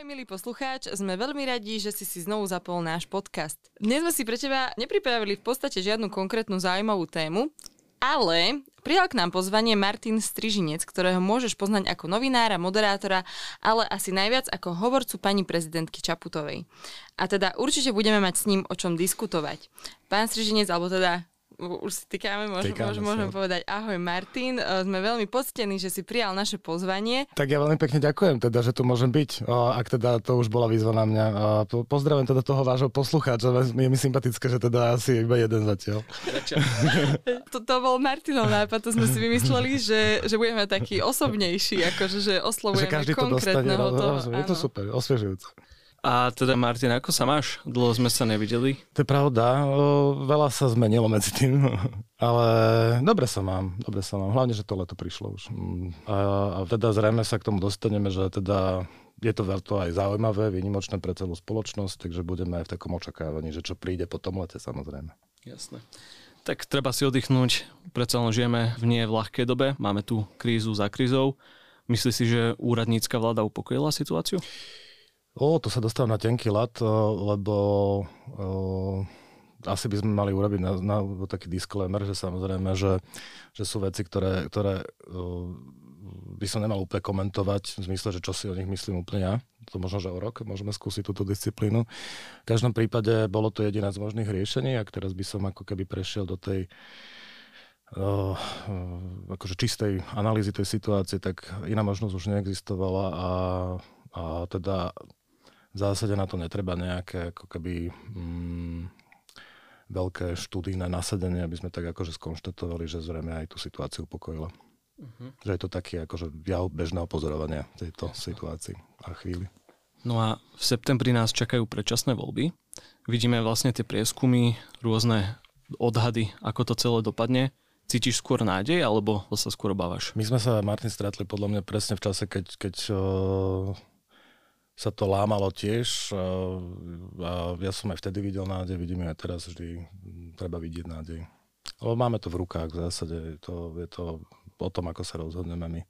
Ahoj milý poslucháč, sme veľmi radi, že si si znovu zapol náš podcast. Dnes sme si pre teba nepripravili v podstate žiadnu konkrétnu zaujímavú tému, ale prijal k nám pozvanie Martin Strižinec, ktorého môžeš poznať ako novinára, moderátora, ale asi najviac ako hovorcu pani prezidentky Čaputovej. A teda určite budeme mať s ním o čom diskutovať. Pán Strižinec, alebo teda už si týkame, môžem, týkame môžem, môžem povedať ahoj Martin, e, sme veľmi poctení, že si prijal naše pozvanie. Tak ja veľmi pekne ďakujem teda, že tu môžem byť, ak teda to už bola výzva na mňa. Pozdravujem teda toho vášho poslucháča, je mi sympatické, že teda asi iba jeden zatiaľ. to, to bol Martinov nápad, to sme si vymysleli, že, že budeme taký osobnejší, akože že oslovujeme že každý konkrétneho to dostane, toho. Je to super, osviežujúce. A teda Martin, ako sa máš? Dlho sme sa nevideli. To je pravda, veľa sa zmenilo medzi tým, ale dobre sa mám, dobre sa mám, hlavne, že to leto prišlo už. Mm, a, a teda zrejme sa k tomu dostaneme, že teda je to to aj zaujímavé, výnimočné pre celú spoločnosť, takže budeme aj v takom očakávaní, že čo príde po tom lete samozrejme. Jasné. Tak treba si oddychnúť, predsa len žijeme v nie v ľahkej dobe, máme tu krízu za krízou. Myslíš si, že úradnícka vláda upokojila situáciu? O, to sa dostáva na tenký lat, lebo o, asi by sme mali urobiť na, na, taký disclaimer, že samozrejme, že, že sú veci, ktoré, ktoré o, by som nemal úplne komentovať, v zmysle, že čo si o nich myslím úplne ja. To možno, že o rok môžeme skúsiť túto disciplínu. V každom prípade bolo to jediné z možných riešení, a teraz by som ako keby prešiel do tej uh, akože čistej analýzy tej situácie, tak iná možnosť už neexistovala a, a teda v zásade na to netreba nejaké ako keby mm, veľké študijné nasadenie, aby sme tak akože skonštatovali, že zrejme aj tú situáciu upokojila. Uh-huh. Že je to taký akože jav bežného pozorovania tejto Jasne. situácii a chvíli. No a v septembri nás čakajú predčasné voľby. Vidíme vlastne tie prieskumy, rôzne odhady, ako to celé dopadne. Cítiš skôr nádej, alebo sa skôr obávaš? My sme sa, Martin, stretli podľa mňa presne v čase, keď, keď sa to lámalo tiež a ja som aj vtedy videl nádej, vidím aj teraz vždy, treba vidieť nádej. Lebo máme to v rukách v zásade, je to, je to o tom, ako sa rozhodneme my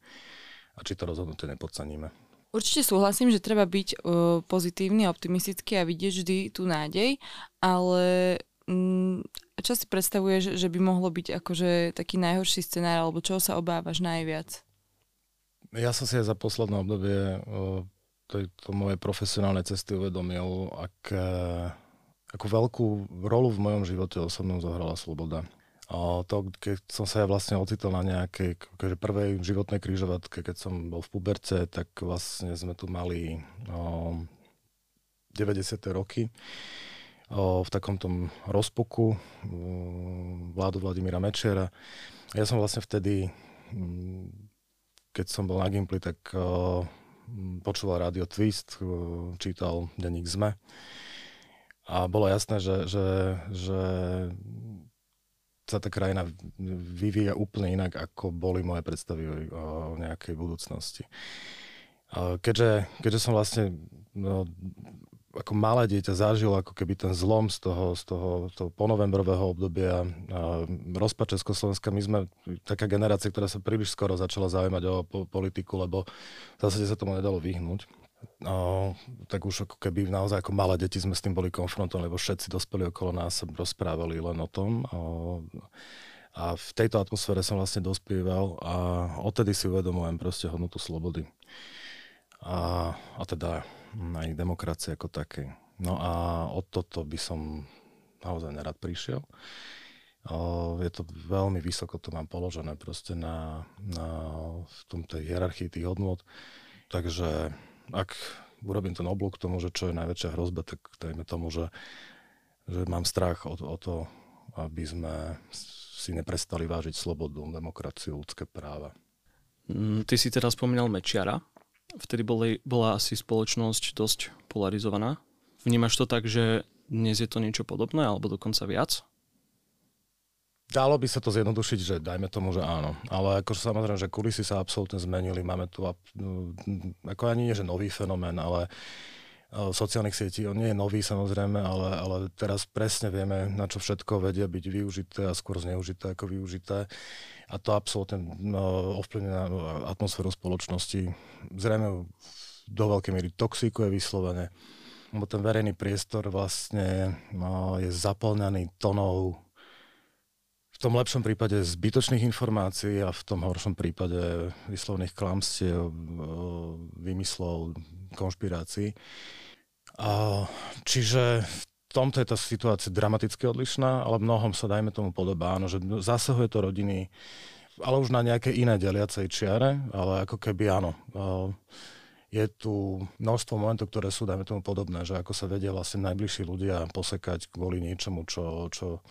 a či to rozhodnutie nepodceníme. Určite súhlasím, že treba byť uh, pozitívny, optimistický a vidieť vždy tú nádej, ale um, čo si predstavuješ, že by mohlo byť akože taký najhorší scenár, alebo čoho sa obávaš najviac? Ja som si aj za posledné obdobie uh, tejto mojej profesionálnej cesty uvedomil, ak, akú veľkú rolu v mojom živote osobnom zohrala sloboda. A to, keď som sa ja vlastne ocitol na nejakej akože prvej životnej križovatke, keď som bol v puberte, tak vlastne sme tu mali o, 90. roky o, v takom tom rozpuku o, vládu Vladimíra Mečera. Ja som vlastne vtedy, keď som bol na Gimply, tak o, počúval rádio Twist, eh, čítal denník ZME a bolo jasné, že, že, že sa tá krajina vyvíja úplne inak, ako boli moje predstavy o nejakej budúcnosti. Keďže, keďže som vlastne no, ako malé dieťa zažil ako keby ten zlom z toho, z toho, toho ponovembrového obdobia a rozpad Československa. My sme taká generácia, ktorá sa príliš skoro začala zaujímať o po, politiku, lebo v zásade sa tomu nedalo vyhnúť. No, tak už ako keby naozaj ako malé deti sme s tým boli konfrontovaní, lebo všetci dospeli okolo nás sa rozprávali len o tom. A v tejto atmosfére som vlastne dospieval a odtedy si uvedomujem proste hodnotu slobody. A, a teda aj demokracie ako také. No a o toto by som naozaj nerad prišiel. Je to veľmi vysoko, to mám položené proste na, na v tom hierarchii tých hodnot. Takže ak urobím ten oblúk k tomu, že čo je najväčšia hrozba, tak dajme tomu, že, že mám strach o, o to, aby sme si neprestali vážiť slobodu, demokraciu, ľudské práva. Mm, ty si teraz spomínal Mečiara vtedy boli, bola asi spoločnosť dosť polarizovaná. Vnímaš to tak, že dnes je to niečo podobné, alebo dokonca viac? Dalo by sa to zjednodušiť, že dajme tomu, že áno. Ale akože samozrejme, že kulisy sa absolútne zmenili. Máme tu ako ani nie, že nový fenomén, ale sociálnych sietí. On nie je nový samozrejme, ale, ale teraz presne vieme, na čo všetko vedia byť využité a skôr zneužité ako využité. A to absolútne no, ovplyvňuje atmosféru spoločnosti. Zrejme do veľkej miery toxikuje vyslovene, lebo ten verejný priestor vlastne je zaplňaný tonou v tom lepšom prípade zbytočných informácií a v tom horšom prípade vyslovných klamstiev, vymyslov, konšpirácií. Čiže v tomto je tá situácia dramaticky odlišná, ale mnohom sa, dajme tomu, podobá, áno, že zasahuje to rodiny, ale už na nejaké iné deliacej čiare, ale ako keby áno. Je tu množstvo momentov, ktoré sú, dajme tomu, podobné, že ako sa vedia vlastne najbližší ľudia posekať kvôli niečomu, čo, čo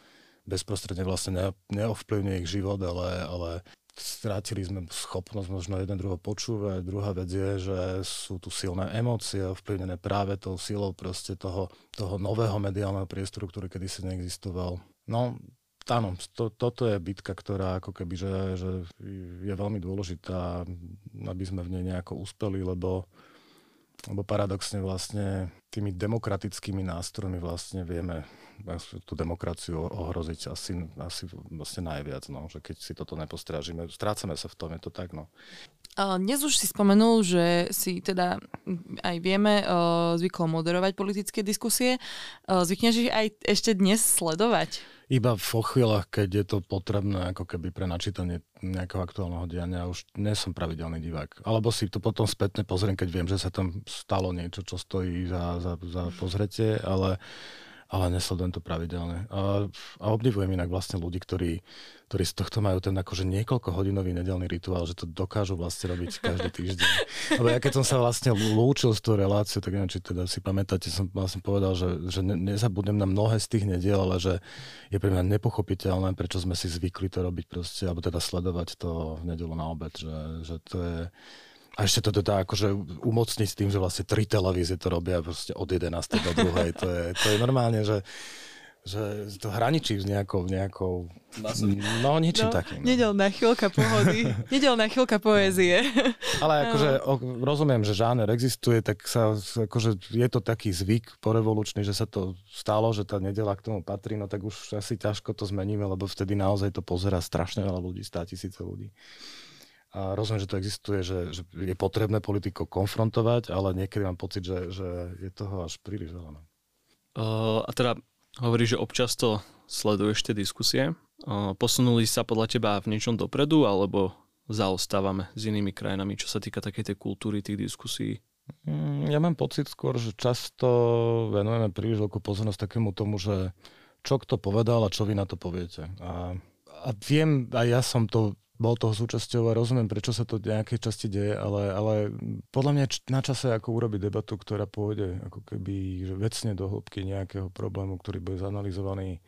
bezprostredne vlastne neovplyvňuje ich život, ale, ale strátili sme schopnosť možno jeden druhého počúvať. Druhá vec je, že sú tu silné emócie ovplyvnené práve tou silou proste toho, toho nového mediálneho priestoru, ktorý kedysi neexistoval. No, áno, to, toto je bitka, ktorá ako keby, že, že je veľmi dôležitá, aby sme v nej nejako uspeli, lebo lebo paradoxne vlastne tými demokratickými nástrojmi vlastne vieme tú demokraciu ohroziť asi, asi vlastne najviac, no, že keď si toto nepostrážime, strácame sa v tom, je to tak, no. Dnes už si spomenul, že si teda aj vieme zvykol moderovať politické diskusie. Zvykneš ich aj ešte dnes sledovať? Iba vo chvíľach, keď je to potrebné ako keby pre načítanie nejakého aktuálneho diania, už nie som pravidelný divák. Alebo si to potom spätne pozriem, keď viem, že sa tam stalo niečo, čo stojí za, za, za pozretie, ale ale nesledujem to pravidelne. A, a obdivujem inak vlastne ľudí, ktorí, ktorí z tohto majú ten akože niekoľko hodinový nedelný rituál, že to dokážu vlastne robiť každý týždeň. Lebo ja keď som sa vlastne lúčil s tou reláciou, tak neviem, či teda si pamätáte, som vlastne povedal, že, že ne, nezabudnem na mnohé z tých nediel, ale že je pre mňa nepochopiteľné, prečo sme si zvykli to robiť proste, alebo teda sledovať to v nedelu na obed, že, že to je a ešte to teda akože umocniť s tým, že vlastne tri televízie to robia proste od 11. do 2. To je, to je normálne, že že to hraničí s nejakou, nejakou no niečím no, takým. No. Nedelná chvíľka pohody, nedelná chvíľka poézie. Ale akože o, rozumiem, že žáner existuje, tak sa, akože je to taký zvyk porevolučný, že sa to stalo, že tá nedela k tomu patrí, no tak už asi ťažko to zmeníme, lebo vtedy naozaj to pozera strašne veľa ľudí, stá tisíce ľudí. A rozumiem, že to existuje, že, že je potrebné politiko konfrontovať, ale niekedy mám pocit, že, že je toho až príliš veľa. Uh, a teda hovoríš, že občas to sleduješ tie diskusie. Uh, posunuli sa podľa teba v niečom dopredu, alebo zaostávame s inými krajinami, čo sa týka takej tej kultúry, tých diskusí? Mm, ja mám pocit skôr, že často venujeme príliš veľkú pozornosť takému tomu, že čo kto povedal a čo vy na to poviete. A, a viem, a ja som to bol toho súčasťou a rozumiem, prečo sa to v nejakej časti deje, ale, ale podľa mňa na čase ako urobiť debatu, ktorá pôjde ako keby vecne do hĺbky nejakého problému, ktorý bude zanalizovaný,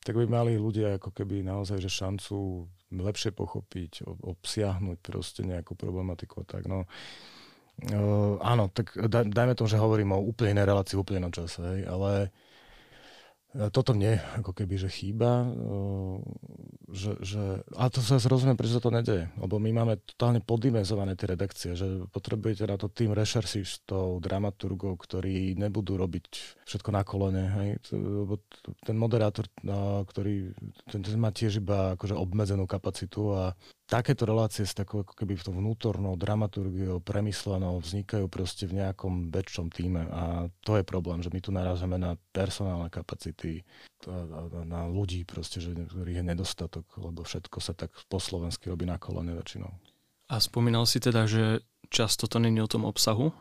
tak by mali ľudia ako keby naozaj že šancu lepšie pochopiť, obsiahnuť proste nejakú problematiku a tak. No, Uh, áno, tak dajme tomu, že hovorím o úplne inej relácii, úplne na čase, hej, ale toto mne ako keby, že chýba, že, že, a to sa rozumiem, prečo sa to nedeje, lebo my máme totálne podimenzované tie redakcie, že potrebujete na to tým rešersistov, dramaturgov, ktorí nebudú robiť všetko na kolene, hej, lebo ten moderátor, ktorý, ten, ten má tiež iba akože obmedzenú kapacitu a takéto relácie s takou ako keby v tom vnútornou dramaturgiou premyslenou vznikajú proste v nejakom väčšom týme a to je problém, že my tu narážame na personálne kapacity, na ľudí proste, že, ktorých je nedostatok, lebo všetko sa tak po slovensky robí na kolene väčšinou. A spomínal si teda, že často to není o tom obsahu,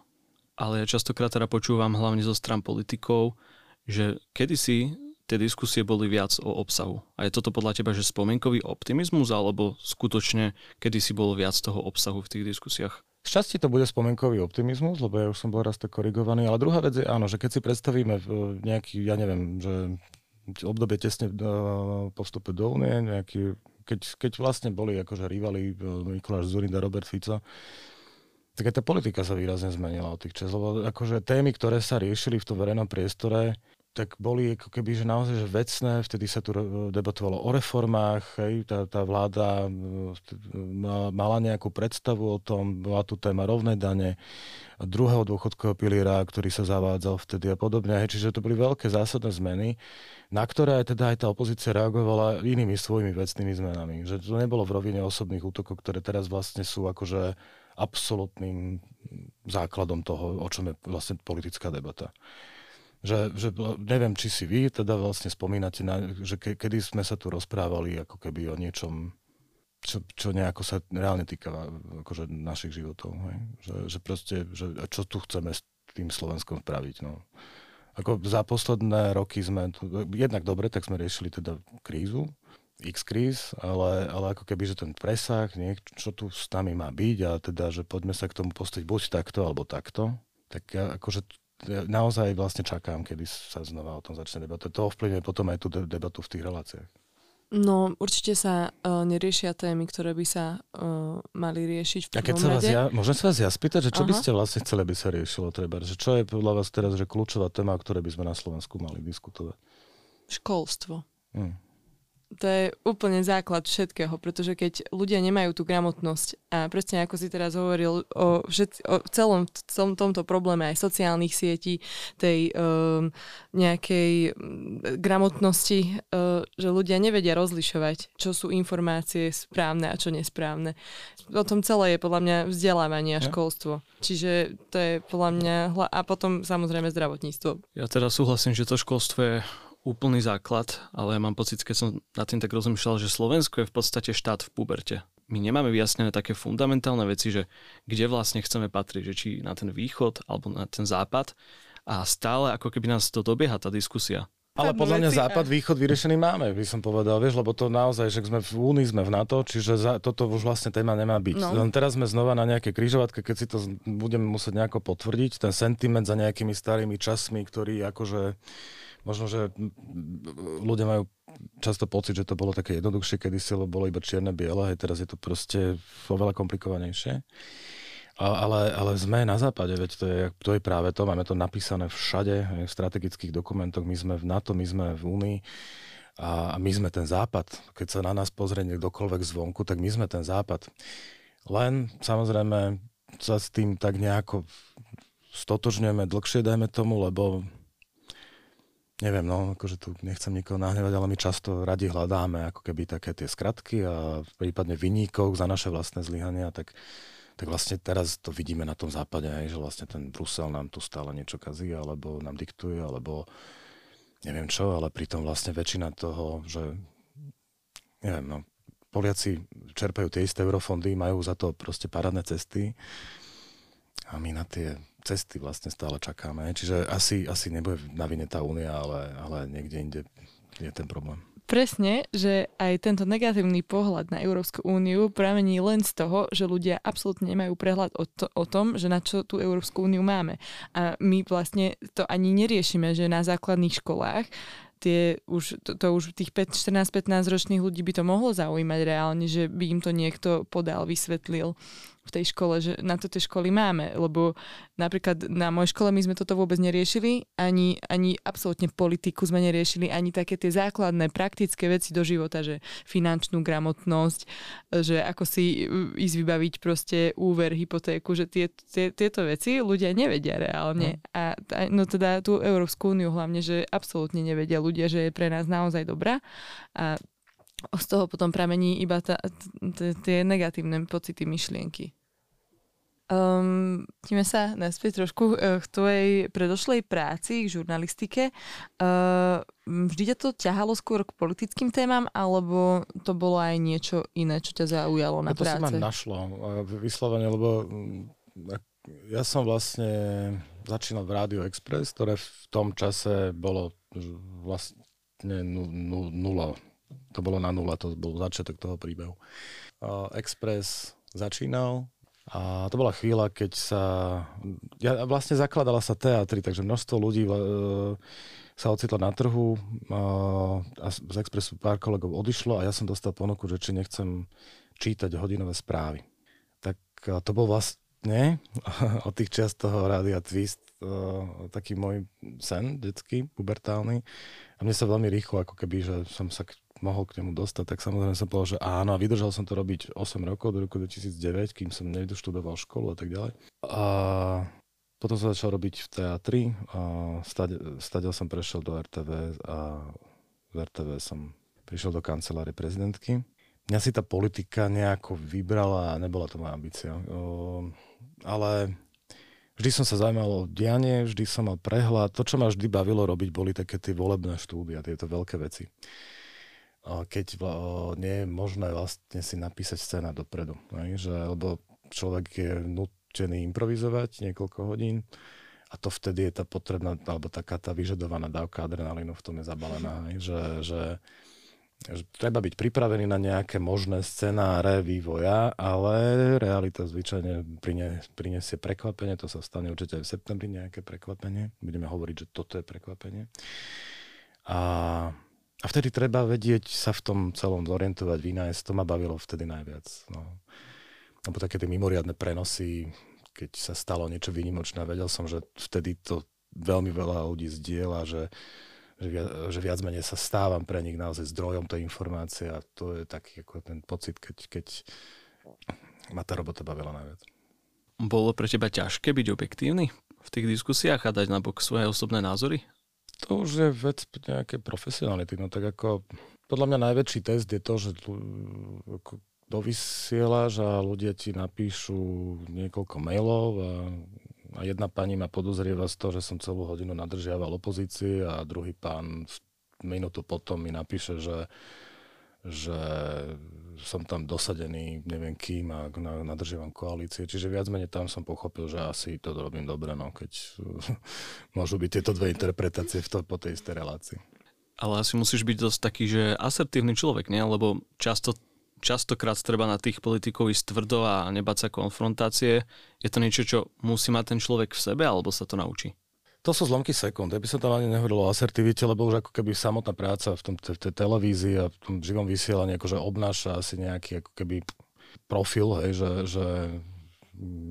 ale ja častokrát teda počúvam hlavne zo stran politikov, že kedysi tie diskusie boli viac o obsahu. A je toto podľa teba, že spomienkový optimizmus, alebo skutočne kedy si bolo viac toho obsahu v tých diskusiách? Z časti to bude spomienkový optimizmus, lebo ja už som bol raz tak korigovaný, ale druhá vec je áno, že keď si predstavíme nejaký, ja neviem, že obdobie tesne po vstupe do únie, nejaký, keď, keď vlastne boli akože rivali e, Mikuláš Zurinda, Robert Fico, tak aj tá politika sa výrazne zmenila od tých čas, lebo akože témy, ktoré sa riešili v tom verejnom priestore, tak boli ako keby, že naozaj že vecné, vtedy sa tu debatovalo o reformách, hej, tá, tá vláda mala nejakú predstavu o tom, bola tu téma rovnej dane, druhého dôchodkového piliera, ktorý sa zavádzal vtedy a podobne, hej, čiže to boli veľké zásadné zmeny, na ktoré aj teda aj tá opozícia reagovala inými svojimi vecnými zmenami, že to nebolo v rovine osobných útokov, ktoré teraz vlastne sú akože absolútnym základom toho, o čom je vlastne politická debata. Že, že neviem, či si vy teda vlastne spomínate, na, že ke, kedy sme sa tu rozprávali ako keby o niečom, čo, čo nejako sa reálne týka akože našich životov. Hej? Že, že proste, že čo tu chceme s tým Slovenskom spraviť. No. Ako za posledné roky sme, tu, jednak dobre, tak sme riešili teda krízu, x kríz, ale, ale ako keby, že ten presah, niek, čo tu s nami má byť a teda, že poďme sa k tomu postaviť buď takto, alebo takto, tak ja akože naozaj vlastne čakám, kedy sa znova o tom začne debata. To ovplyvňuje potom aj tú debatu v tých reláciách. No, určite sa uh, neriešia témy, ktoré by sa uh, mali riešiť v prvom A keď sa vás ja, môžem sa vás ja spýtať, že čo by Aha. ste vlastne chceli, aby sa riešilo treba? Že čo je podľa vás teraz že kľúčová téma, o ktorej by sme na Slovensku mali diskutovať? Školstvo. Hm. To je úplne základ všetkého, pretože keď ľudia nemajú tú gramotnosť a presne ako si teraz hovoril o, všet, o celom tom, tomto probléme aj sociálnych sietí, tej um, nejakej mm, gramotnosti, uh, že ľudia nevedia rozlišovať, čo sú informácie správne a čo nesprávne. O tom celé je podľa mňa vzdelávanie a školstvo. Čiže to je podľa mňa... hla- A potom samozrejme zdravotníctvo. Ja teda súhlasím, že to školstvo je úplný základ, ale ja mám pocit, keď som nad tým tak rozmýšľal, že Slovensko je v podstate štát v puberte. My nemáme vyjasnené také fundamentálne veci, že kde vlastne chceme patriť, že či na ten východ alebo na ten západ a stále ako keby nás to dobieha tá diskusia. Ale podľa mňa západ, východ vyriešený máme, by som povedal, vieš, lebo to naozaj, že sme v Únii, sme v NATO, čiže za, toto už vlastne téma nemá byť. No. Len teraz sme znova na nejaké križovatke, keď si to budeme musieť nejako potvrdiť, ten sentiment za nejakými starými časmi, ktorý akože, možno, že ľudia majú často pocit, že to bolo také jednoduchšie, kedy si bolo iba čierne-biele, hej, teraz je to proste oveľa komplikovanejšie. Ale, ale sme na západe, veď to je, to je práve to, máme to napísané všade, v strategických dokumentoch, my sme v NATO, my sme v Únii a my sme ten západ. Keď sa na nás pozrie kdokoľvek zvonku, tak my sme ten západ. Len samozrejme sa s tým tak nejako stotožňujeme dlhšie, dajme tomu, lebo neviem, no, akože tu nechcem nikoho nahnevať, ale my často radi hľadáme ako keby také tie skratky a prípadne vyníkov za naše vlastné zlyhania, tak tak vlastne teraz to vidíme na tom západe, hej, že vlastne ten Brusel nám tu stále niečo kazí, alebo nám diktuje, alebo neviem čo, ale pritom vlastne väčšina toho, že neviem, no, Poliaci čerpajú tie isté eurofondy, majú za to proste parádne cesty a my na tie cesty vlastne stále čakáme. Čiže asi, asi nebude na vine tá únia, ale, ale niekde inde je ten problém. Presne, že aj tento negatívny pohľad na Európsku úniu pramení len z toho, že ľudia absolútne nemajú prehľad o, to, o tom, že na čo tú Európsku úniu máme. A my vlastne to ani neriešime, že na základných školách tie už, to, to už tých 14-15 ročných ľudí by to mohlo zaujímať reálne, že by im to niekto podal, vysvetlil v tej škole, že na to tie školy máme, lebo napríklad na mojej škole my sme toto vôbec neriešili, ani, ani absolútne politiku sme neriešili, ani také tie základné praktické veci do života, že finančnú gramotnosť, že ako si uh, ísť vybaviť proste úver, hypotéku, že tie, tie, tieto veci ľudia nevedia reálne. A, a no teda tú Európsku úniu hlavne, že absolútne nevedia ľudia, že je pre nás naozaj dobrá. A z toho potom pramení iba tá, t- tie negatívne pocity, myšlienky. Um, ideme sa naspäť trošku uh, k tvojej predošlej práci, k žurnalistike. Uh, vždy ťa to ťahalo skôr k politickým témam, alebo to bolo aj niečo iné, čo ťa zaujalo na A to sa ma práce? našlo a vyslovene, lebo mm, ja som vlastne začínal v Radio Express, ktoré v tom čase bolo ž- vlastne nu, nu, nula. To bolo na nula, to bol začiatok toho príbehu. Express začínal a to bola chvíľa, keď sa... Ja, vlastne zakladala sa teatri, takže množstvo ľudí e, sa ocitlo na trhu a, a z Expressu pár kolegov odišlo a ja som dostal ponuku, že či nechcem čítať hodinové správy. Tak a to bol vlastne od tých čiast toho Rádia Twist uh, taký môj sen detský, pubertálny. A mne sa veľmi rýchlo, ako keby, že som sa mohol k nemu dostať, tak samozrejme som povedal, že áno a vydržal som to robiť 8 rokov, do roku 2009, kým som nedoštudoval školu a tak ďalej. A potom som začal robiť v teatri a stade, som prešiel do RTV a z RTV som prišiel do kancelárie prezidentky. mňa si tá politika nejako vybrala a nebola to moja ambícia. O, ale vždy som sa zaujímal o dianie, vždy som mal prehľad. To, čo ma vždy bavilo robiť, boli také tie volebné štúdia, tieto veľké veci. Keď nie je možné vlastne si napísať scéna dopredu. Že, lebo človek je nutený improvizovať niekoľko hodín a to vtedy je tá potrebná, alebo taká tá vyžadovaná dávka adrenalínu v tom je zabalená. Že, že že treba byť pripravený na nejaké možné scenáre vývoja, ale realita zvyčajne prinesie prekvapenie, to sa stane určite aj v septembri nejaké prekvapenie. Budeme hovoriť, že toto je prekvapenie. A, a vtedy treba vedieť sa v tom celom zorientovať, vynájsť, to ma bavilo vtedy najviac. No. Lebo také tie mimoriadne prenosy, keď sa stalo niečo výnimočné, vedel som, že vtedy to veľmi veľa ľudí zdieľa, že že viac, že viac menej sa stávam pre nich naozaj zdrojom tej informácie a to je taký ako ten pocit, keď, keď ma tá robota bavila najviac. Bolo pre teba ťažké byť objektívny v tých diskusiách a dať na bok svoje osobné názory? To už je vec nejaké profesionality. No tak ako, podľa mňa najväčší test je to, že dovysielaš a ľudia ti napíšu niekoľko mailov a a jedna pani ma podozrieva z toho, že som celú hodinu nadržiaval opozícii a druhý pán minútu potom mi napíše, že, že som tam dosadený, neviem kým a nadržiavam koalície. Čiže viac menej tam som pochopil, že asi to robím dobre, no, keď môžu byť tieto dve interpretácie v to, po tej istej relácii. Ale asi musíš byť dosť taký, že asertívny človek, nie? Lebo často častokrát treba na tých politikov ísť tvrdo a nebať sa konfrontácie. Je to niečo, čo musí mať ten človek v sebe, alebo sa to naučí? To sú zlomky sekúnd. Ja by som tam ani nehovoril o asertivite, lebo už ako keby samotná práca v, tom, v tej televízii a v tom živom vysielaní akože obnáša asi nejaký ako keby profil, hej, že, že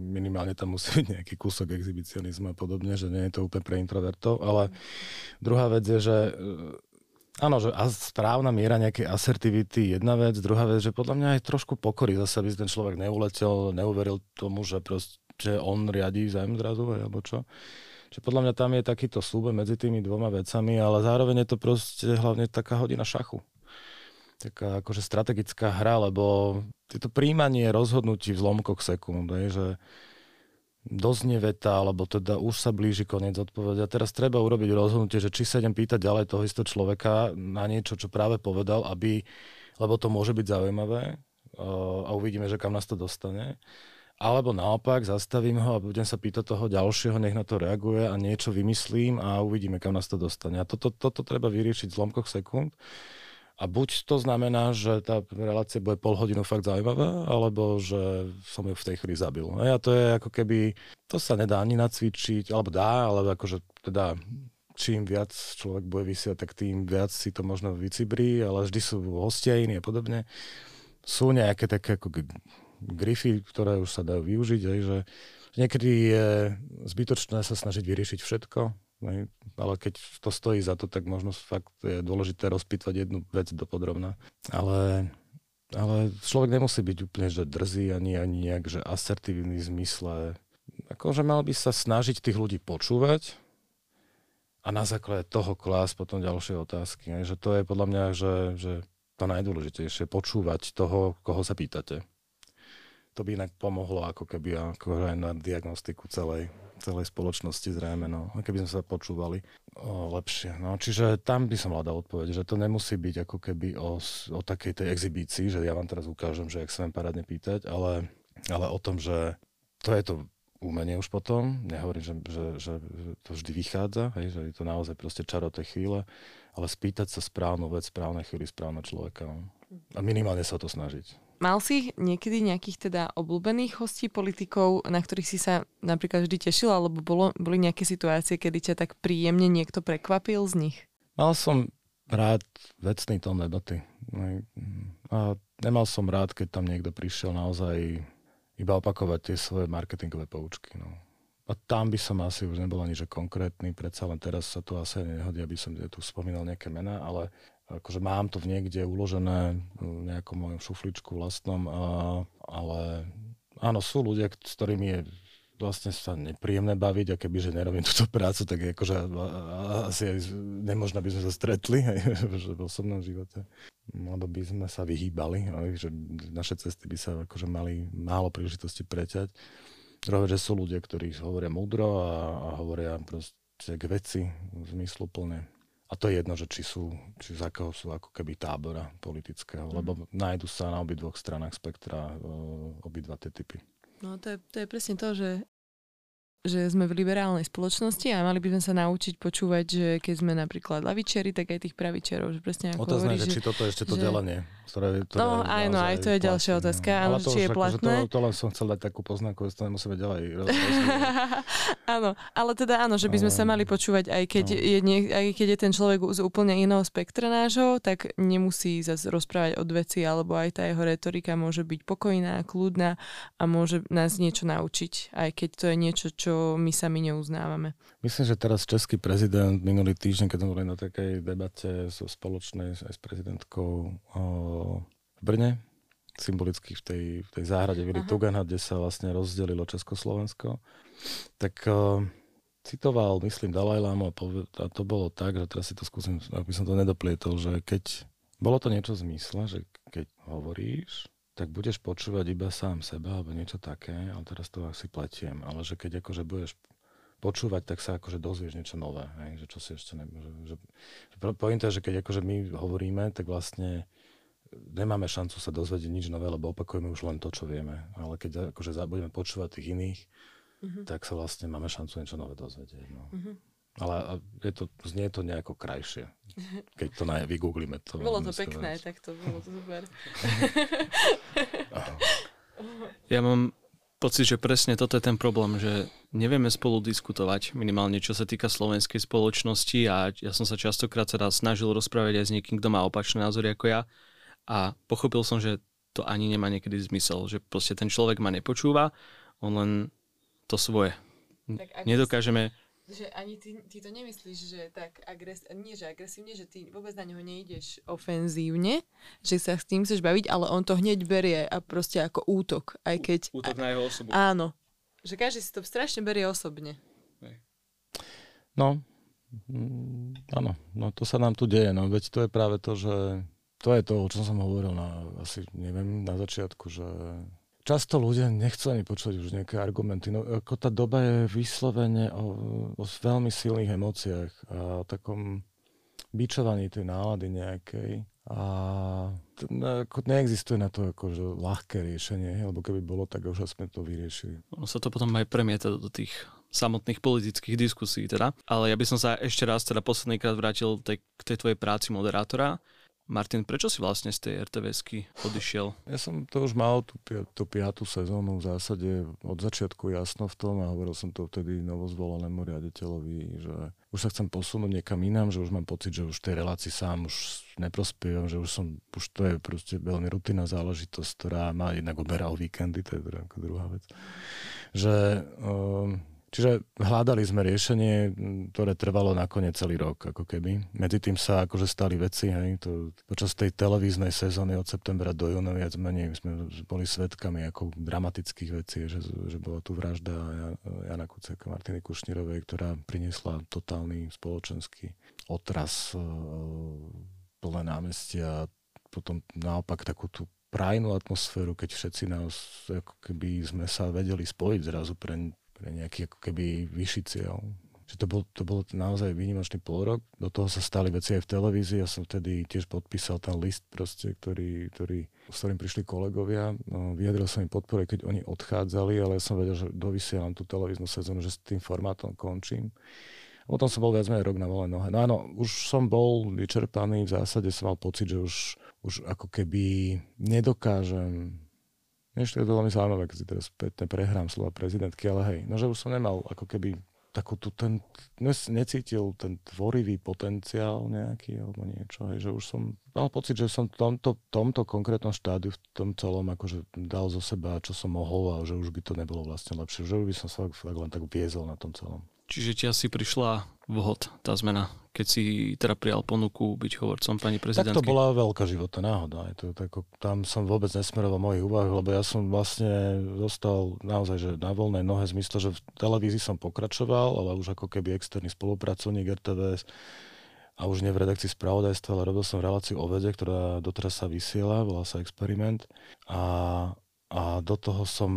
minimálne tam musí byť nejaký kúsok exhibicionizmu a podobne, že nie je to úplne pre introvertov, ale druhá vec je, že Áno, že a správna miera nejakej asertivity jedna vec, druhá vec, že podľa mňa aj trošku pokory zase, aby ten človek neuletel, neuveril tomu, že proste on riadí zájem zrazu, alebo čo. Čiže podľa mňa tam je takýto súbe medzi tými dvoma vecami, ale zároveň je to proste hlavne taká hodina šachu. Taká akože strategická hra, lebo je to príjmanie rozhodnutí v zlomkoch sekúnd, že doznie veta, alebo teda už sa blíži koniec odpovede. A teraz treba urobiť rozhodnutie, že či sa idem pýtať ďalej toho istého človeka na niečo, čo práve povedal, aby, lebo to môže byť zaujímavé a uvidíme, že kam nás to dostane. Alebo naopak, zastavím ho a budem sa pýtať toho ďalšieho, nech na to reaguje a niečo vymyslím a uvidíme, kam nás to dostane. A toto, toto treba vyriešiť v zlomkoch sekúnd. A buď to znamená, že tá relácia bude pol hodinu fakt zaujímavá, alebo že som ju v tej chvíli zabil. A to je ako keby, to sa nedá ani nacvičiť, alebo dá, ale akože teda čím viac človek bude vysiať, tak tým viac si to možno vycibrí, ale vždy sú hostia iní a podobne. Sú nejaké také ako grify, ktoré už sa dajú využiť, aj, že niekedy je zbytočné sa snažiť vyriešiť všetko, ale keď to stojí za to, tak možno fakt je dôležité rozpýtvať jednu vec dopodrobná. Ale, ale človek nemusí byť úplne že drzý ani, ani nejak že asertívny v zmysle. Akože mal by sa snažiť tých ľudí počúvať a na základe toho klásť potom ďalšie otázky. Že to je podľa mňa, že, že to najdôležitejšie, počúvať toho, koho sa pýtate. To by inak pomohlo ako keby ako aj na diagnostiku celej celej spoločnosti zrejme, no. Keby sme sa počúvali o, lepšie. No. Čiže tam by som hľadal odpoveď, že to nemusí byť ako keby o, o takej tej exibícii, že ja vám teraz ukážem, že ak sa vám parádne pýtať, ale, ale o tom, že to je to umenie už potom, nehovorím, že, že, že to vždy vychádza, hej, že je to naozaj proste čaro tej chvíle, ale spýtať sa správnu vec, správnej chvíli, správneho človeka. No. A minimálne sa to snažiť. Mal si niekedy nejakých teda obľúbených hostí politikov, na ktorých si sa napríklad vždy tešil, alebo bolo, boli nejaké situácie, kedy ťa tak príjemne niekto prekvapil z nich? Mal som rád vecný tón debaty. A nemal som rád, keď tam niekto prišiel naozaj iba opakovať tie svoje marketingové poučky. No. A tam by som asi už nebol ani že konkrétny, predsa len teraz sa to asi nehodí, aby som tu spomínal nejaké mená, ale akože mám to v niekde uložené v nejakom mojom šufličku vlastnom, a, ale áno, sú ľudia, s ktorými je vlastne sa nepríjemné baviť a kebyže nerobím túto prácu, tak akože asi aj nemožno by sme sa stretli aj, v osobnom živote. lebo by sme sa vyhýbali, že naše cesty by sa akože mali málo príležitosti preťať. Druhé, že sú ľudia, ktorí hovoria múdro a, a hovoria proste k veci zmysluplne. A to je jedno, že či sú, či z akého sú ako keby tábora politického, mm. lebo nájdu sa na obidvoch stranách spektra uh, obidva tie typy. No to je, to je presne to, že že sme v liberálnej spoločnosti a mali by sme sa naučiť počúvať, že keď sme napríklad lavičeri, tak aj tých pravičerov, že presne ako Otázne, hovorí, že, či toto je ešte to že... delenie. Ktoré, ktoré no aj, no aj to je ďalšia otázka, áno, či je akože platné. To, to len som chcel dať takú poznámku, že to nemusíme ďalej Áno, ale teda áno, že by sme sa mali počúvať, aj keď, no. je, nie, aj keď je ten človek z úplne iného spektra nášho, tak nemusí zase rozprávať od veci, alebo aj tá jeho retorika môže byť pokojná, kľudná a môže nás niečo naučiť, aj keď to je niečo, čo my sami neuznávame. Myslím, že teraz český prezident minulý týždeň, keď sme boli na takej debate so spoločnej aj s prezidentkou o, v Brne, symbolicky v tej, v tej záhrade Vili Tugana, kde sa vlastne rozdelilo Československo, tak o, citoval, myslím, Dalaj Lama a, a to bolo tak, že teraz si to skúsim, aby som to nedoplietol, že keď bolo to niečo v zmysle, že keď hovoríš, tak budeš počúvať iba sám seba alebo niečo také, ale teraz to asi pletiem, ale že keď akože budeš počúvať, tak sa akože dozvieš niečo nové, hej, že čo si ešte ne, že, pointa že keď akože my hovoríme, tak vlastne nemáme šancu sa dozvedieť nič nové, lebo opakujeme už len to, čo vieme. Ale keď akože budeme počúvať tých iných, uh-huh. tak sa vlastne máme šancu niečo nové dozvedieť. No. Uh-huh. Ale je to, znie to nejako krajšie. Keď to na, vygooglíme. To bolo to pekné, vec. tak to bolo to super. ja mám pocit, že presne toto je ten problém, že nevieme spolu diskutovať, minimálne čo sa týka slovenskej spoločnosti a ja som sa častokrát teda snažil rozprávať aj s niekým, kto má opačné názory ako ja a pochopil som, že to ani nemá niekedy zmysel, že proste ten človek ma nepočúva, on len to svoje. Tak Nedokážeme že ani ty, ty to nemyslíš, že tak agres, nie že agresívne, že ty vôbec na neho neideš ofenzívne, že sa s tým chceš baviť, ale on to hneď berie a proste ako útok, aj keď... Útok na jeho osobu. Áno. Že každý si to strašne berie osobne. No, mm, áno, no to sa nám tu deje, no veď to je práve to, že to je to, o čom som hovoril na, asi neviem, na začiatku, že často ľudia nechcú ani počuť už nejaké argumenty. No, ako tá doba je vyslovene o, o veľmi silných emóciách a o takom bičovaní tej nálady nejakej. A no, ako neexistuje na to akože ľahké riešenie, lebo keby bolo, tak už sme to vyriešili. Ono sa to potom aj premieta do tých samotných politických diskusí teda. Ale ja by som sa ešte raz teda posledný krát vrátil tej, k tej tvojej práci moderátora Martin, prečo si vlastne z tej RTVSky odišiel? Ja som to už mal tú, tú piatú sezónu v zásade od začiatku jasno v tom a hovoril som to vtedy novozvolenému riaditeľovi, že už sa chcem posunúť niekam inám, že už mám pocit, že už tej relácii sám už neprospievam, že už som, už to je proste veľmi rutinná záležitosť, ktorá má jednak odberal víkendy, to je teda druhá vec. Že um, Čiže hľadali sme riešenie, ktoré trvalo nakoniec celý rok, ako keby. Medzi tým sa akože stali veci, hej, to, počas tej televíznej sezóny od septembra do júna viac menej sme boli svetkami ako dramatických vecí, že, že bola tu vražda Jana Kuciaka, Martiny Kušnírovej, ktorá priniesla totálny spoločenský otras, e, plné námestia, potom naopak takú tú prajnú atmosféru, keď všetci nás, ako keby sme sa vedeli spojiť zrazu pre pre nejaký ako keby vyšší cieľ. Že to bol, to bol naozaj výnimočný rok. Do toho sa stali veci aj v televízii. Ja som vtedy tiež podpísal ten list, proste, ktorý, ktorý, s ktorým prišli kolegovia. No, vyjadril som im podporu, keď oni odchádzali, ale ja som vedel, že dovysielam tú televíznu sezónu, že s tým formátom končím. Potom som bol viac menej rok na voľnej nohe. No áno, už som bol vyčerpaný, v zásade som mal pocit, že už, už ako keby nedokážem je to veľmi zaujímavé, keď si teraz spätne prehrám slova prezidentky, ale hej, no že už som nemal ako keby takú tu ten, necítil ten tvorivý potenciál nejaký alebo niečo, hej, že už som mal pocit, že som v tomto, tomto konkrétnom štádiu, v tom celom akože dal zo seba, čo som mohol a že už by to nebolo vlastne lepšie, že už by som sa len tak viezol na tom celom. Čiže ti asi prišla vhod tá zmena, keď si teda prijal ponuku byť hovorcom pani prezidentky? Tak to bola veľká životná náhoda. Je to, tak, tam som vôbec nesmeroval mojich úvah, lebo ja som vlastne zostal naozaj že na voľnej nohe zmysle, že v televízii som pokračoval, ale už ako keby externý spolupracovník RTVS a už nie v redakcii spravodajstva, ale robil som reláciu o vede, ktorá doteraz sa vysiela, volá sa Experiment a, a do toho som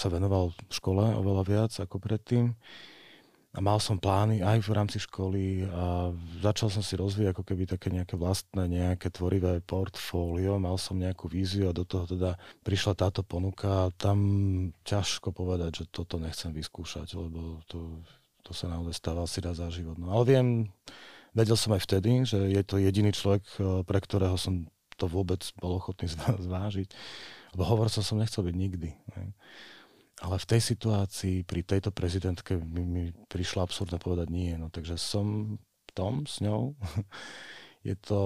sa venoval škole oveľa viac ako predtým a mal som plány aj v rámci školy a začal som si rozvíjať ako keby také nejaké vlastné, nejaké tvorivé portfólio, mal som nejakú víziu a do toho teda prišla táto ponuka a tam ťažko povedať, že toto nechcem vyskúšať, lebo to, to sa naozaj stáva asi raz za život. No, ale viem, vedel som aj vtedy, že je to jediný človek, eh, pre ktorého som to vôbec bol ochotný zvážiť. Lebo hovorcom som nechcel byť nikdy. Ne? Ale v tej situácii, pri tejto prezidentke mi, mi prišlo absurdne povedať nie. No, takže som v tom s ňou. je, to,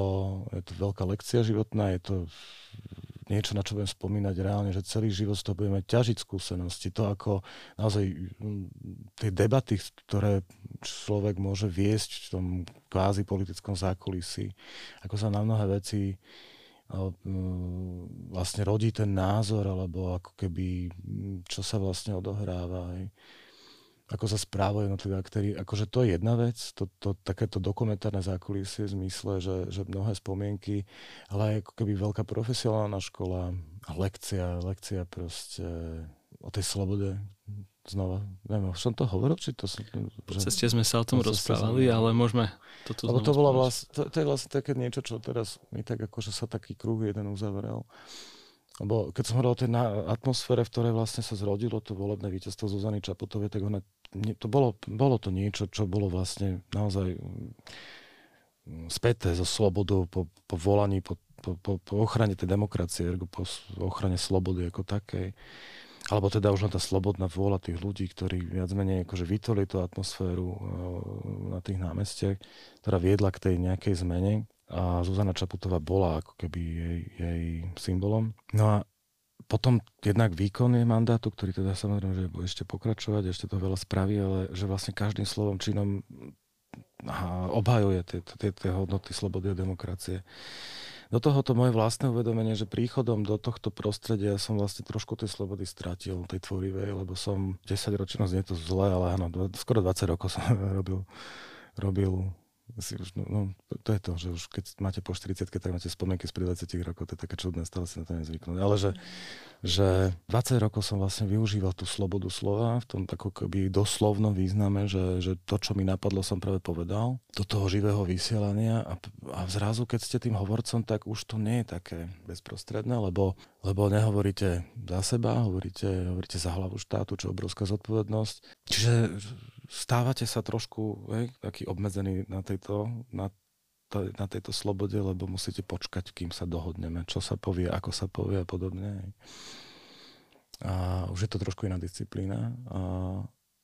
je to veľká lekcia životná, je to niečo, na čo budem spomínať reálne, že celý život z toho budeme ťažiť skúsenosti. To ako naozaj tie debaty, ktoré človek môže viesť v tom kvázi politickom zákulisí, ako sa na mnohé veci vlastne rodí ten názor, alebo ako keby, mm, čo sa vlastne odohráva, aj, ako sa správajú jednotlivé aktéry. Akože to je jedna vec, to, to, takéto dokumentárne zákulisie v zmysle, že, že mnohé spomienky, ale aj ako keby veľká profesionálna škola, lekcia, lekcia proste o tej slobode, znova. Neviem, už som to hovoril, či to som... Po ceste sme sa o tom rozprávali, ale môžeme to tu Lebo to, bola vlast, to, to, je vlastne také niečo, čo teraz mi tak akože sa taký kruh jeden uzavrel. Lebo keď som hovoril o tej atmosfére, v ktorej vlastne sa zrodilo to volebné víťazstvo Zuzany Čaputovej, tak ona, to bolo, bolo to niečo, čo bolo vlastne naozaj mm, späté so slobodou po, po volaní, po, po, po, po ochrane tej demokracie, po ochrane slobody ako takej alebo teda už len tá slobodná vôľa tých ľudí, ktorí viac menej akože vytvorili tú atmosféru uh, na tých námestiach, ktorá viedla k tej nejakej zmene a Zuzana Čaputová bola ako keby jej, jej symbolom. No a potom jednak výkon je mandátu, ktorý teda samozrejme, že bude ešte pokračovať, ešte to veľa spraví, ale že vlastne každým slovom, činom obhajuje tie, tie, tie hodnoty slobody a demokracie do tohoto moje vlastné uvedomenie, že príchodom do tohto prostredia som vlastne trošku tej slobody stratil, tej tvorivej, lebo som 10 ročí, no znie to zle, ale áno, skoro 20 rokov som robil, robil si už, no, no, to je to, že už keď máte po 40 tak máte spomienky z 20 rokov, to je také čudné, stále si na to nezvyknúť. Ale že, že 20 rokov som vlastne využíval tú slobodu slova v tom ako keby doslovnom význame, že, že to, čo mi napadlo, som práve povedal, do toho živého vysielania a, a zrazu, keď ste tým hovorcom, tak už to nie je také bezprostredné, lebo, lebo nehovoríte za seba, hovoríte, hovoríte za hlavu štátu, čo je obrovská zodpovednosť. Čiže stávate sa trošku hej, taký obmedzený na tejto, na, na tejto slobode, lebo musíte počkať, kým sa dohodneme, čo sa povie, ako sa povie a podobne. A už je to trošku iná disciplína. A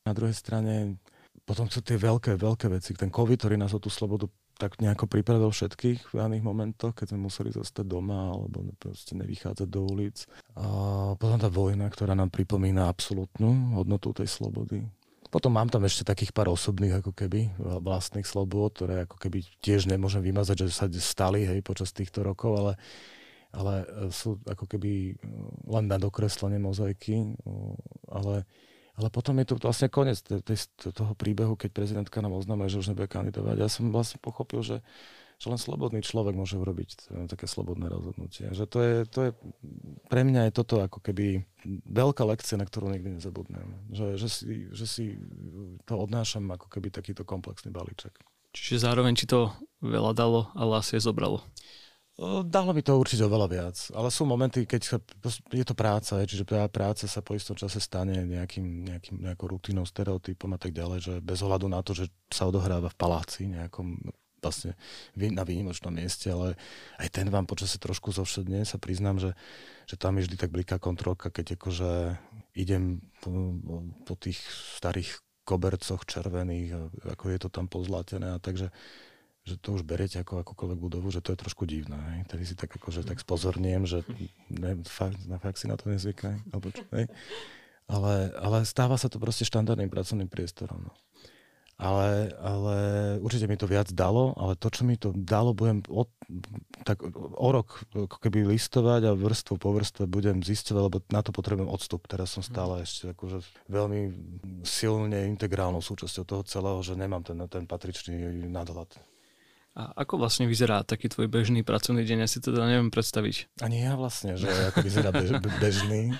na druhej strane potom sú tie veľké, veľké veci. Ten COVID, ktorý nás o tú slobodu tak nejako pripravil všetkých v daných momentoch, keď sme museli zostať doma alebo proste nevychádzať do ulic. A potom tá vojna, ktorá nám pripomína absolútnu hodnotu tej slobody. Potom mám tam ešte takých pár osobných ako keby vlastných slobôd, ktoré ako keby tiež nemôžem vymazať, že sa stali hej, počas týchto rokov, ale, ale e, sú ako keby e, len na dokreslenie mozaiky, e, ale, ale potom je to vlastne koniec toho príbehu, keď prezidentka nám oznámila, že už nebude kandidovať. Ja som vlastne pochopil, že že len slobodný človek môže urobiť také slobodné rozhodnutie. Že to je, to je, pre mňa je toto ako keby veľká lekcia, na ktorú nikdy nezabudnem. Že, že, si, že si to odnášam ako keby takýto komplexný balíček. Čiže zároveň ti to veľa dalo, ale asi je zobralo. Dalo mi to určite oveľa viac, ale sú momenty, keď sa, je to práca, čiže práca sa po istom čase stane nejakým, nejakým, nejakou rutinou, stereotypom a tak ďalej, že bez ohľadu na to, že sa odohráva v paláci, nejakom vlastne na výnimočnom mieste, ale aj ten vám počasie trošku zovšedne, sa priznám, že, že tam je vždy tak bliká kontrolka, keď akože idem po, po tých starých kobercoch červených, ako je to tam pozlatené a takže že to už beriete ako akúkoľvek budovu, že to je trošku divné. Hej. Tedy si tak akože tak spozorniem, že ne, fakt, na fakt si na to nezvykne. Alebo čo, hej. Ale, ale stáva sa to proste štandardným pracovným priestorom. No ale, ale určite mi to viac dalo, ale to, čo mi to dalo, budem od, tak o rok ako keby listovať a vrstvu po vrstve budem zistovať, lebo na to potrebujem odstup. Teraz som stále mhm. ešte akože veľmi silne integrálnou súčasťou toho celého, že nemám ten, ten patričný nadhľad. A ako vlastne vyzerá taký tvoj bežný pracovný deň? Ja si teda neviem predstaviť. Ani ja vlastne, že ako vyzerá bež, bežný.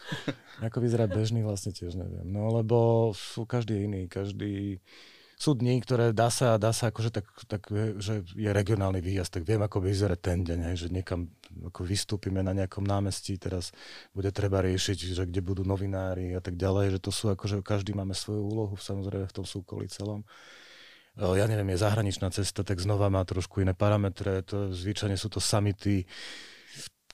ako vyzerá bežný vlastne tiež neviem. No lebo sú každý iný, každý sú dní, ktoré dá sa, dá sa akože tak, tak, že je regionálny výjazd, tak viem, ako vyzerá ten deň, hej, že niekam ako vystúpime na nejakom námestí, teraz bude treba riešiť, že kde budú novinári a tak ďalej, že to sú akože každý máme svoju úlohu samozrejme v tom súkolí celom ja neviem, je zahraničná cesta, tak znova má trošku iné parametre. To, zvyčajne sú to samity,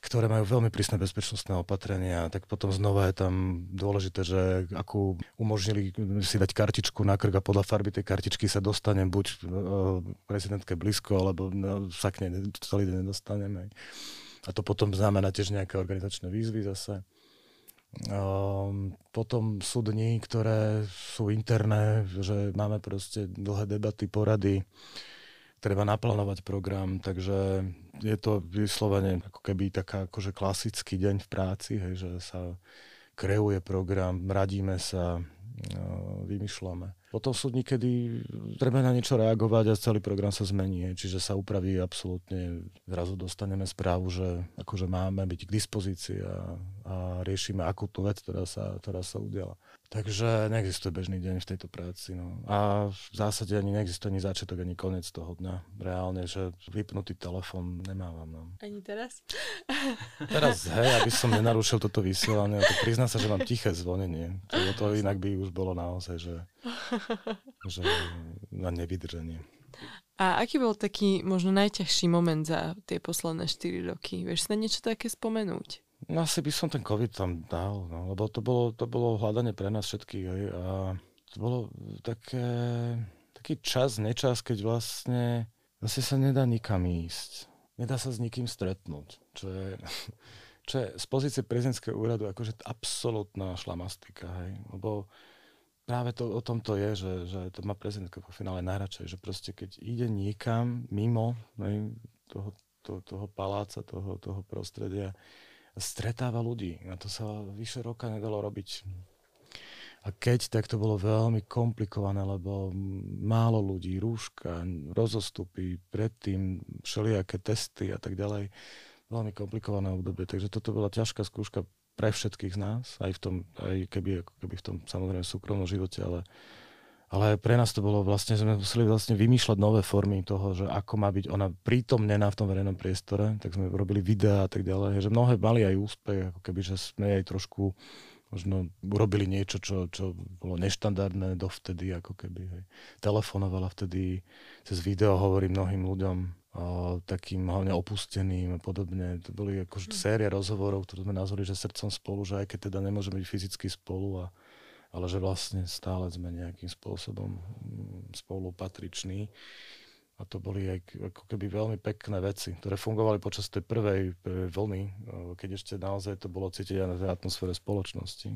ktoré majú veľmi prísne bezpečnostné opatrenia, tak potom znova je tam dôležité, že akú umožnili si dať kartičku na krk a podľa farby tej kartičky sa dostane buď uh, prezidentke blízko, alebo no, sa k nej celý deň nedostaneme. A to potom znamená tiež nejaké organizačné výzvy zase. Um, potom sú dni, ktoré sú interné, že máme proste dlhé debaty, porady, treba naplánovať program, takže je to vyslovene ako keby taká akože klasický deň v práci, hej, že sa kreuje program, radíme sa, vymýšľame. Potom sú dní, kedy treba na niečo reagovať a celý program sa zmení, čiže sa upraví absolútne, zrazu dostaneme správu, že akože máme byť k dispozícii a, a riešime akútnu vec, ktorá sa, ktorá sa udiala. Takže neexistuje bežný deň v tejto práci. No. A v zásade ani neexistuje ani začiatok, ani koniec toho dňa. Reálne, že vypnutý telefón nemávam. No. Ani teraz? Teraz, hej, aby som nenarušil toto vysielanie, to priznám sa, že mám tiché zvonenie. To, to inak by už bolo naozaj, že, že na nevydrženie. A aký bol taký možno najťažší moment za tie posledné 4 roky? Vieš sa niečo také spomenúť? No asi by som ten COVID tam dal, no, lebo to bolo, to bolo hľadanie pre nás všetkých. Aj, a to bolo také, taký čas, nečas, keď vlastne vlastne sa nedá nikam ísť. Nedá sa s nikým stretnúť, čo je, čo je z pozície prezidentského úradu akože absolútna šlamastika. Hej? Lebo práve to, o tom to je, že, že to má prezidentka po finále najradšej, že proste keď ide niekam mimo hej, toho, to, toho paláca, toho, toho prostredia, stretáva ľudí. A to sa vyše roka nedalo robiť. A keď, tak to bolo veľmi komplikované, lebo málo ľudí, rúška, rozostupy, predtým všelijaké testy a tak ďalej. Veľmi komplikované obdobie. Takže toto bola ťažká skúška pre všetkých z nás, aj v tom, aj keby, keby v tom samozrejme súkromnom živote, ale ale pre nás to bolo vlastne, sme museli vlastne vymýšľať nové formy toho, že ako má byť ona prítomnená v tom verejnom priestore, tak sme robili videá a tak ďalej, že mnohé mali aj úspech, ako keby, že sme aj trošku možno urobili niečo, čo, čo bolo neštandardné dovtedy, ako keby. Hej. Telefonovala vtedy cez video, hovorí mnohým ľuďom, o, takým hlavne opusteným a podobne. To boli akože séria rozhovorov, ktoré sme nazvali, že srdcom spolu, že aj keď teda nemôžeme byť fyzicky spolu a ale že vlastne stále sme nejakým spôsobom mm, spolupatriční. A to boli aj ako keby veľmi pekné veci, ktoré fungovali počas tej prvej, prvej vlny, keď ešte naozaj to bolo cítiť aj na tej atmosfére spoločnosti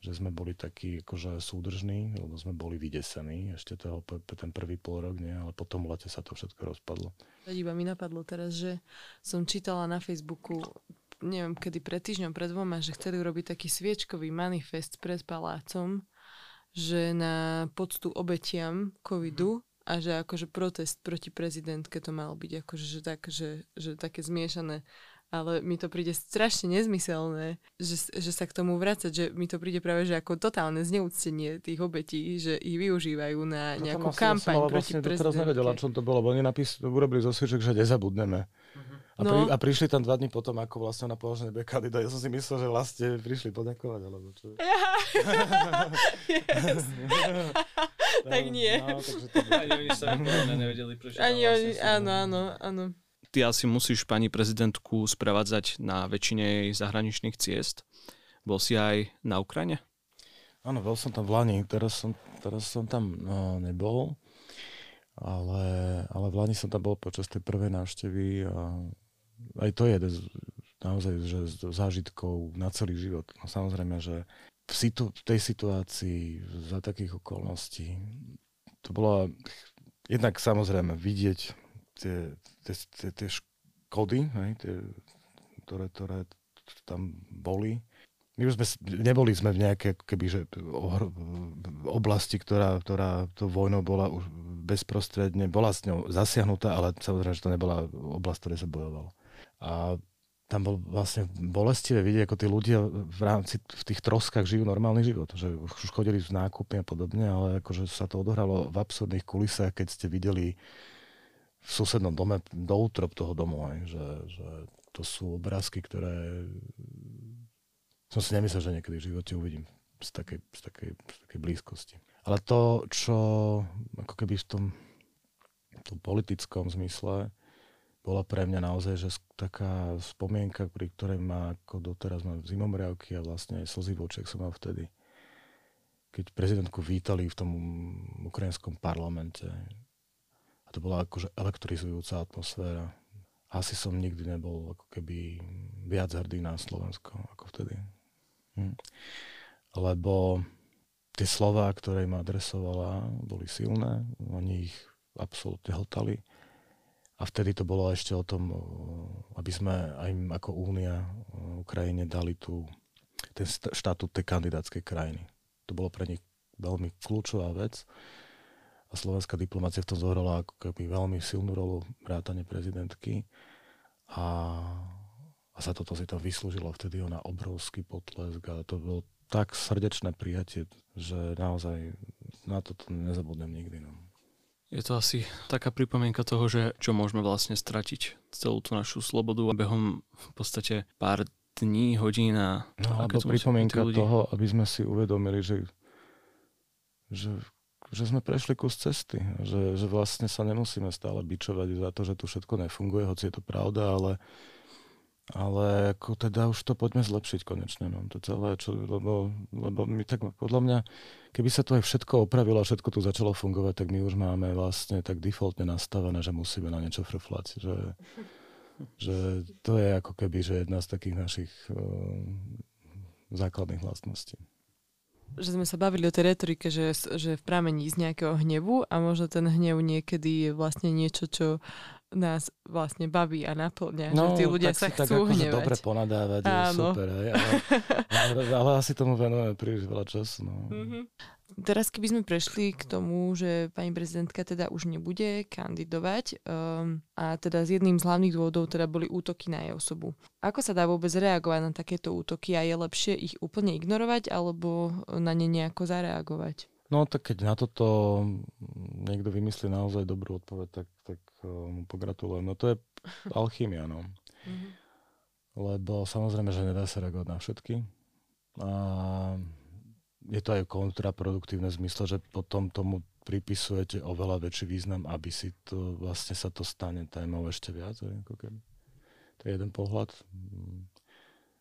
že sme boli takí akože súdržní, lebo sme boli vydesení ešte toho, ten prvý pol rok, nie? ale potom v lete sa to všetko rozpadlo. Iba mi napadlo teraz, že som čítala na Facebooku neviem, kedy pred týždňom, pred dvoma, že chceli urobiť taký sviečkový manifest pred palácom, že na poctu obetiam covidu a že akože protest proti prezidentke to mal byť akože že tak, že, že také zmiešané ale mi to príde strašne nezmyselné, že, že sa k tomu vrácať, že mi to príde práve že ako totálne zneúctenie tých obetí, že ich využívajú na nejakú kampaň ja proti vlastne prezidentke. Teraz nevedela, čo to bolo, lebo oni napís, urobili zo že nezabudneme. Uh-huh. A, pri, no. a prišli tam dva dní potom, ako vlastne na položenie nebude kandidát. Ja som si myslel, že vlastne prišli poďakovať, alebo čo. tak nie. No, takže to... Ani oni sa nevedeli, prečo Ani oni, áno, áno, áno. Ty asi musíš pani prezidentku sprevádzať na väčšine jej zahraničných ciest. Bol si aj na Ukrajine? Áno, bol som tam v Lani, teraz som, teraz som tam no, nebol, ale, ale v Lani som tam bol počas tej prvej návštevy a aj to je z, naozaj že z zážitkov na celý život. No, samozrejme, že v, situ, v tej situácii, za takých okolností, to bolo jednak samozrejme vidieť tie, tie, tie, tie škody, hej, tie, ktoré, ktoré tam boli. my už sme, neboli sme v nejakej keby, že, oblasti, ktorá, ktorá to vojnou bola už bezprostredne, bola s ňou zasiahnutá, ale samozrejme, že to nebola oblasť, ktoré sa bojovalo. A tam bol vlastne bolestivé vidieť, ako tí ľudia v rámci v tých troskách žijú normálny život. Že už chodili z nákupy a podobne, ale akože sa to odohralo v absurdných kulisách, keď ste videli v susednom dome do útrop toho domu, aj, že, že to sú obrázky, ktoré som si nemyslel, že niekedy v živote uvidím z takej, z takej, z takej blízkosti. Ale to, čo ako keby v tom, v tom politickom zmysle bola pre mňa naozaj že taká spomienka, pri ktorej ma ako doteraz mám zimomriavky a vlastne aj slzy v som mal vtedy. Keď prezidentku vítali v tom ukrajinskom parlamente. A to bola akože elektrizujúca atmosféra. Asi som nikdy nebol ako keby viac hrdý na Slovensko ako vtedy. Hm. Lebo tie slova, ktoré ma adresovala, boli silné. Oni ich absolútne hltali a vtedy to bolo ešte o tom, aby sme aj ako Únia Ukrajine dali tú, ten štatút tej kandidátskej krajiny. To bolo pre nich veľmi kľúčová vec a slovenská diplomácia v tom zohrala ako keby veľmi silnú rolu vrátane prezidentky a, a sa toto si to vyslúžilo vtedy na obrovský potlesk a to bolo tak srdečné prijatie, že naozaj na toto nezabudnem nikdy. No. Je to asi taká pripomienka toho, že čo môžeme vlastne stratiť celú tú našu slobodu a behom v podstate pár dní, hodín a... No, alebo pripomienka toho, aby sme si uvedomili, že, že, že sme prešli kus cesty. Že, že vlastne sa nemusíme stále bičovať za to, že tu všetko nefunguje, hoci je to pravda, ale ale ako teda už to poďme zlepšiť konečne, no, to celé, čo, lebo, lebo my tak podľa mňa, keby sa to aj všetko opravilo a všetko tu začalo fungovať, tak my už máme vlastne tak defaultne nastavené, že musíme na niečo frflať, že, že to je ako keby, že jedna z takých našich uh, základných vlastností. Že sme sa bavili o tej retorike, že, že v pramení z nejakého hnevu a možno ten hnev niekedy je vlastne niečo, čo nás vlastne baví a naplňa, no, že tí ľudia sa tak chcú tak akože dobre ponadávať, je super, hej, ale, ale, ale asi tomu venujeme príliš veľa času. No. Mm-hmm. Teraz keby sme prešli k tomu, že pani prezidentka teda už nebude kandidovať um, a teda z jedným z hlavných dôvodov teda boli útoky na jej osobu. Ako sa dá vôbec reagovať na takéto útoky a je lepšie ich úplne ignorovať alebo na ne nejako zareagovať? No tak keď na toto niekto vymyslí naozaj dobrú odpoveď, tak, tak mu pogratulujem. No to je alchymia, no. Mm-hmm. Lebo samozrejme, že nedá sa reagovať na všetky. A je to aj kontraproduktívne v zmysle, že potom tomu pripisujete oveľa väčší význam, aby si to, vlastne sa to stane témou ešte viac. Ako keby. To je jeden pohľad.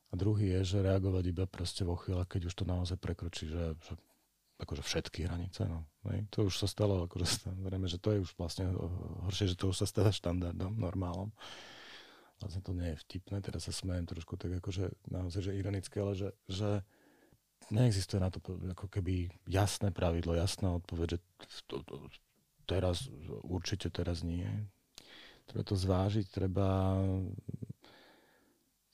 A druhý je, že reagovať iba proste vo chvíľa, keď už to naozaj prekročí, že, že akože všetky hranice. No. To už sa stalo, akože zrejme, že to je už vlastne horšie, že to už sa stáva štandardom, normálom. Vlastne to nie je vtipné, teraz sa smejem trošku tak akože naozaj, že ironické, ale že, že neexistuje na to ako keby jasné pravidlo, jasná odpoveď, že to, to, teraz, určite teraz nie. Treba to zvážiť, treba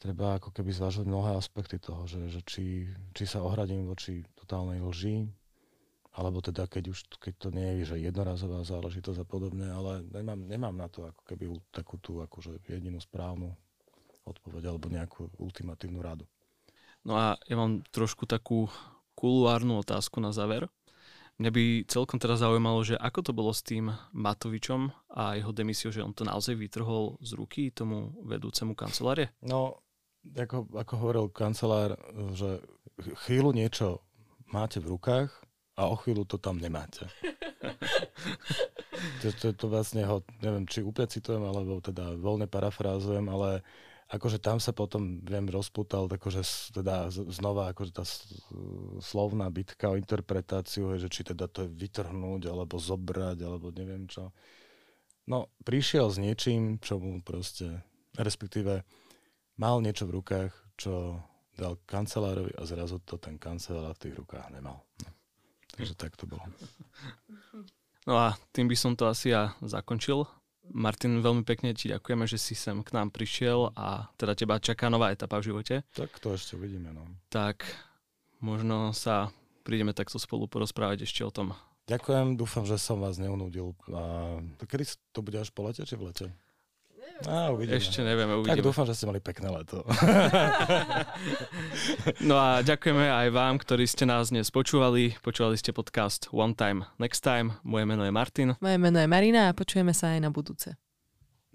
treba ako keby zvážiť mnohé aspekty toho, že, že či, či sa ohradím voči totálnej lži, alebo teda keď už keď to nie je že jednorazová záležitosť a podobne, ale nemám, nemám na to ako keby takú tú akože jedinú správnu odpoveď alebo nejakú ultimatívnu radu. No a ja mám trošku takú kuluárnu otázku na záver. Mňa by celkom teraz zaujímalo, že ako to bolo s tým Matovičom a jeho demisiou, že on to naozaj vytrhol z ruky tomu vedúcemu kancelárie? No, ako, ako hovoril kancelár, že chvíľu niečo máte v rukách, a o chvíľu to tam nemáte. to, to, to vlastne ho, neviem, či úplne citujem, alebo teda voľne parafrázujem, ale akože tam sa potom, viem, rozputal, akože teda znova akože tá slovná bitka o interpretáciu, že či teda to je vytrhnúť, alebo zobrať, alebo neviem čo. No, prišiel s niečím, čo mu proste, respektíve mal niečo v rukách, čo dal kancelárovi a zrazu to ten kancelár v tých rukách nemal. No. Takže tak to bolo. No a tým by som to asi ja zakončil. Martin, veľmi pekne ti ďakujeme, že si sem k nám prišiel a teda teba čaká nová etapa v živote. Tak to ešte uvidíme. No. Tak možno sa prídeme takto spolu porozprávať ešte o tom. Ďakujem, dúfam, že som vás neunúdil. A kedy to bude až po lete, či v lete? Á, uvidíme. Ešte nevieme, uvidíme. Tak dúfam, že ste mali pekné leto. no a ďakujeme aj vám, ktorí ste nás dnes počúvali. Počúvali ste podcast One Time Next Time. Moje meno je Martin. Moje meno je Marina a počujeme sa aj na budúce.